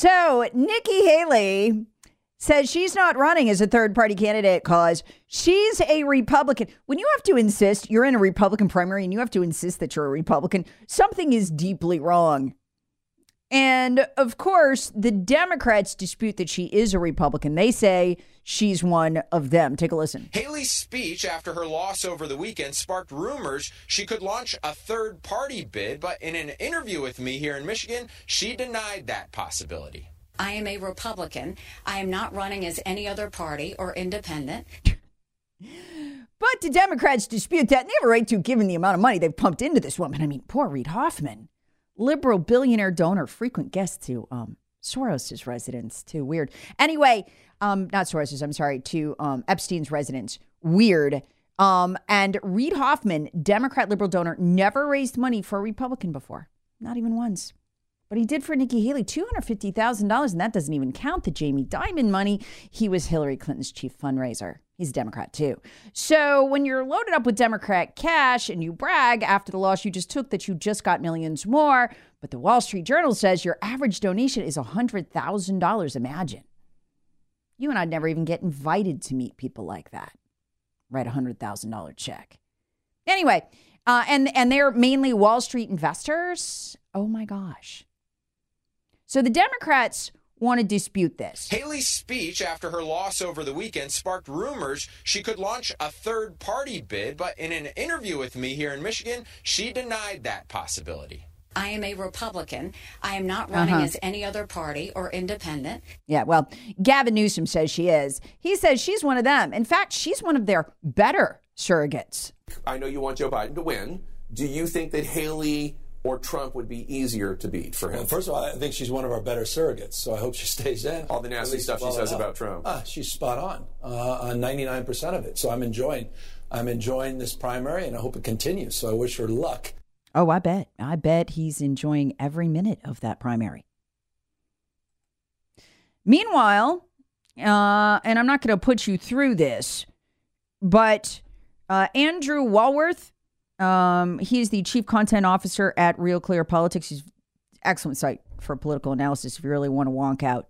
So Nikki Haley says she's not running as a third party candidate because she's a Republican. When you have to insist you're in a Republican primary and you have to insist that you're a Republican, something is deeply wrong. And of course, the Democrats dispute that she is a Republican. They say she's one of them. Take a listen. Haley's speech after her loss over the weekend sparked rumors she could launch a third party bid, but in an interview with me here in Michigan, she denied that possibility. I am a Republican. I am not running as any other party or independent. But the Democrats dispute that. And they have a right to, given the amount of money they've pumped into this woman. I mean, poor Reid Hoffman liberal billionaire donor, frequent guest to um, Soros's residence, too. Weird. Anyway, um, not Soros's, I'm sorry, to um, Epstein's residence. Weird. Um, and Reid Hoffman, Democrat liberal donor, never raised money for a Republican before, not even once. But he did for Nikki Haley $250,000, and that doesn't even count the Jamie Dimon money. He was Hillary Clinton's chief fundraiser. He's a Democrat too. So when you're loaded up with Democrat cash and you brag after the loss you just took that you just got millions more, but the Wall Street Journal says your average donation is $100,000. Imagine. You and I'd never even get invited to meet people like that. Write a $100,000 check. Anyway, uh, and, and they're mainly Wall Street investors. Oh my gosh. So the Democrats want to dispute this. Haley's speech after her loss over the weekend sparked rumors she could launch a third party bid, but in an interview with me here in Michigan, she denied that possibility. I am a Republican. I am not running uh-huh. as any other party or independent. Yeah, well, Gavin Newsom says she is. He says she's one of them. In fact, she's one of their better surrogates. I know you want Joe Biden to win. Do you think that Haley or Trump would be easier to beat for him? Well, first of all, I think she's one of our better surrogates, so I hope she stays in. All the nasty stuff she says about Trump. Ah, she's spot on uh, on 99% of it. So I'm enjoying, I'm enjoying this primary, and I hope it continues. So I wish her luck. Oh, I bet. I bet he's enjoying every minute of that primary. Meanwhile, uh, and I'm not going to put you through this, but uh, Andrew Walworth um, he's the chief content officer at Real Clear Politics. He's excellent site for political analysis if you really want to wonk out.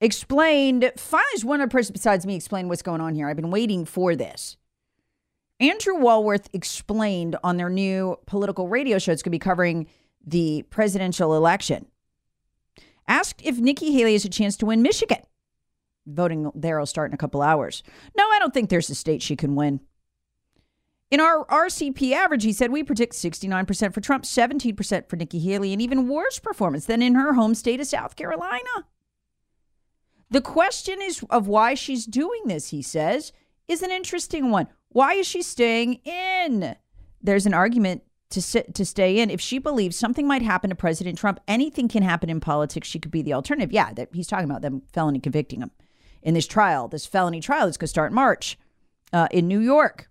Explained, finally, one other person besides me explain what's going on here. I've been waiting for this. Andrew Walworth explained on their new political radio show, it's going to be covering the presidential election. Asked if Nikki Haley has a chance to win Michigan. Voting there will start in a couple hours. No, I don't think there's a state she can win. In our RCP average, he said we predict 69% for Trump, 17% for Nikki Haley, and even worse performance than in her home state of South Carolina. The question is of why she's doing this, he says, is an interesting one. Why is she staying in? There's an argument to sit, to stay in. If she believes something might happen to President Trump, anything can happen in politics. She could be the alternative. Yeah, that he's talking about them felony convicting him in this trial, this felony trial that's going to start in March uh, in New York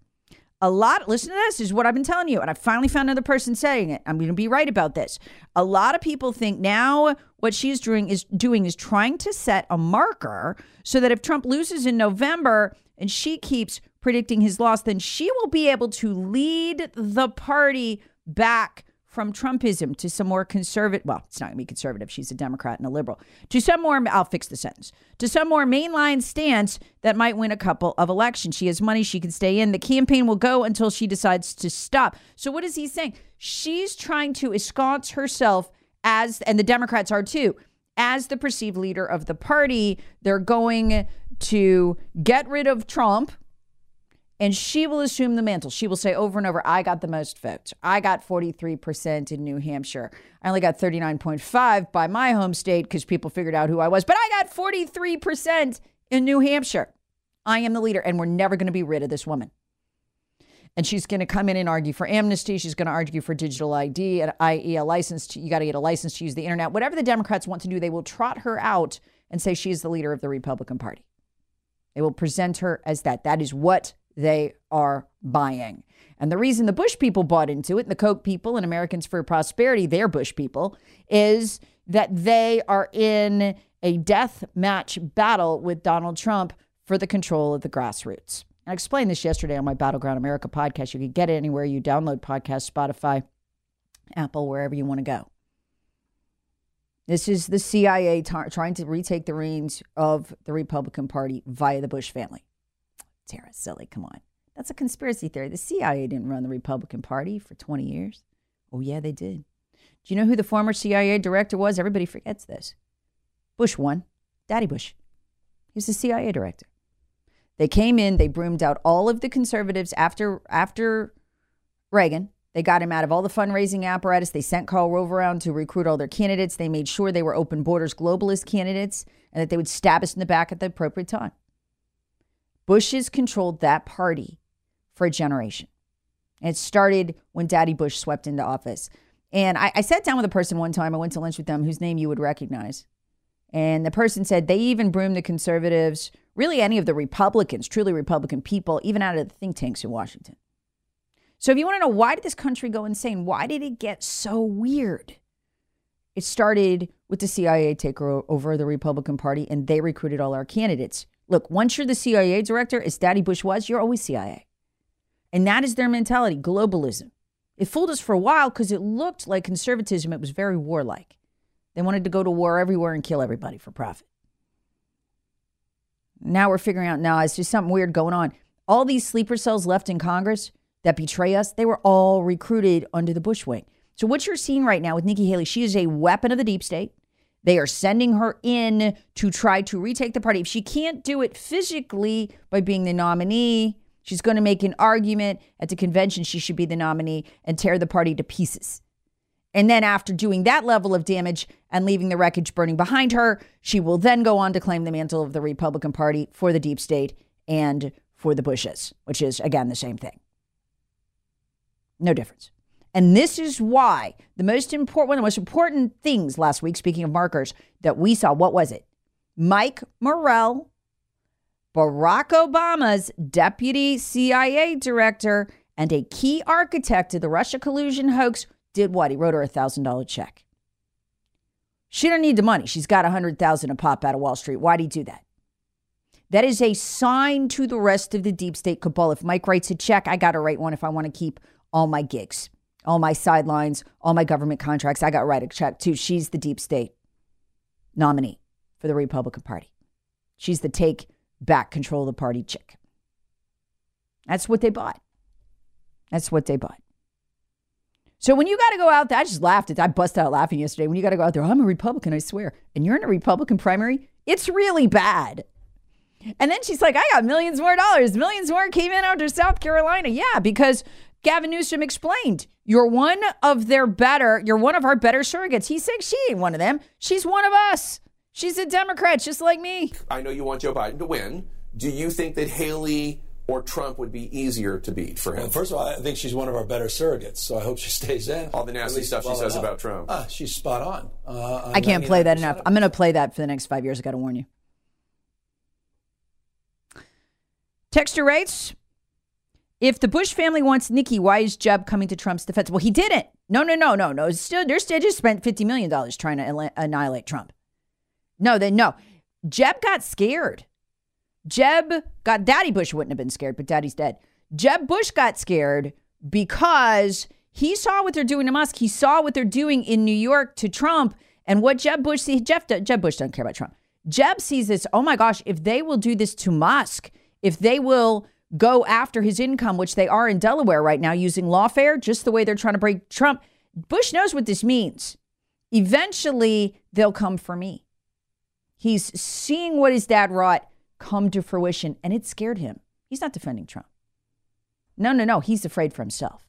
a lot listen to this, is what i've been telling you and i finally found another person saying it. I'm going to be right about this. A lot of people think now what she's doing is doing is trying to set a marker so that if trump loses in november and she keeps predicting his loss then she will be able to lead the party back from Trumpism to some more conservative, well, it's not going to be conservative. She's a Democrat and a liberal. To some more, I'll fix the sentence. To some more mainline stance that might win a couple of elections. She has money, she can stay in. The campaign will go until she decides to stop. So, what is he saying? She's trying to ensconce herself as, and the Democrats are too, as the perceived leader of the party. They're going to get rid of Trump and she will assume the mantle. She will say over and over, I got the most votes. I got 43% in New Hampshire. I only got 39.5 by my home state because people figured out who I was, but I got 43% in New Hampshire. I am the leader, and we're never going to be rid of this woman. And she's going to come in and argue for amnesty. She's going to argue for digital ID, and i.e., a license. To, you got to get a license to use the internet. Whatever the Democrats want to do, they will trot her out and say she is the leader of the Republican Party. They will present her as that. That is what they are buying. And the reason the Bush people bought into it, and the Koch people and Americans for Prosperity, they're Bush people, is that they are in a death match battle with Donald Trump for the control of the grassroots. I explained this yesterday on my Battleground America podcast. You can get it anywhere you download podcasts, Spotify, Apple, wherever you want to go. This is the CIA trying to retake the reins of the Republican Party via the Bush family. Tara, silly, come on. That's a conspiracy theory. The CIA didn't run the Republican Party for 20 years. Oh, yeah, they did. Do you know who the former CIA director was? Everybody forgets this. Bush one, Daddy Bush. He was the CIA director. They came in, they broomed out all of the conservatives after after Reagan. They got him out of all the fundraising apparatus. They sent Karl Rove around to recruit all their candidates. They made sure they were open borders globalist candidates and that they would stab us in the back at the appropriate time. Bush has controlled that party for a generation. And it started when Daddy Bush swept into office. And I, I sat down with a person one time. I went to lunch with them whose name you would recognize. And the person said they even broomed the conservatives, really any of the Republicans, truly Republican people, even out of the think tanks in Washington. So if you want to know why did this country go insane? Why did it get so weird? It started with the CIA takeover of the Republican Party, and they recruited all our candidates. Look, once you're the CIA director, as Daddy Bush was, you're always CIA. And that is their mentality globalism. It fooled us for a while because it looked like conservatism. It was very warlike. They wanted to go to war everywhere and kill everybody for profit. Now we're figuring out now it's just something weird going on. All these sleeper cells left in Congress that betray us, they were all recruited under the Bush wing. So what you're seeing right now with Nikki Haley, she is a weapon of the deep state. They are sending her in to try to retake the party. If she can't do it physically by being the nominee, she's going to make an argument at the convention she should be the nominee and tear the party to pieces. And then, after doing that level of damage and leaving the wreckage burning behind her, she will then go on to claim the mantle of the Republican Party for the deep state and for the Bushes, which is, again, the same thing. No difference. And this is why the most important, one of the most important things last week, speaking of markers, that we saw, what was it? Mike Morell, Barack Obama's deputy CIA director and a key architect of the Russia collusion hoax did what? He wrote her a thousand dollar check. She don't need the money. She's got a hundred thousand to pop out of Wall Street. Why'd he do that? That is a sign to the rest of the deep state cabal. If Mike writes a check, I got to write one if I want to keep all my gigs, all my sidelines, all my government contracts. I got write a check too. She's the deep state nominee for the Republican Party. She's the take back control of the party chick. That's what they bought. That's what they bought. So when you got to go out there, I just laughed. At, I busted out laughing yesterday. When you got to go out there, I'm a Republican, I swear, and you're in a Republican primary, it's really bad. And then she's like, I got millions more dollars. Millions more came in after South Carolina. Yeah, because Gavin Newsom explained you're one of their better, you're one of our better surrogates. He said she ain't one of them. She's one of us. She's a Democrat, just like me. I know you want Joe Biden to win. Do you think that Haley or Trump would be easier to beat for him? Well, first of all, I think she's one of our better surrogates, so I hope she stays in. All the nasty stuff she says about Trump. Ah, she's spot on. Uh, I can't play that enough. I'm going to play that for the next five years. I got to warn you. Texture writes, if the Bush family wants Nikki, why is Jeb coming to Trump's defense? Well, he didn't. No, no, no, no, no. Still, still just spent $50 million trying to annihilate Trump. No, they no. Jeb got scared. Jeb got Daddy Bush wouldn't have been scared, but Daddy's dead. Jeb Bush got scared because he saw what they're doing to Musk. He saw what they're doing in New York to Trump, and what Jeb Bush sees. Jeff Jeb Bush doesn't care about Trump. Jeb sees this. Oh my gosh! If they will do this to Musk, if they will go after his income, which they are in Delaware right now using lawfare, just the way they're trying to break Trump. Bush knows what this means. Eventually, they'll come for me. He's seeing what his dad wrought come to fruition, and it scared him. He's not defending Trump. No, no, no. He's afraid for himself.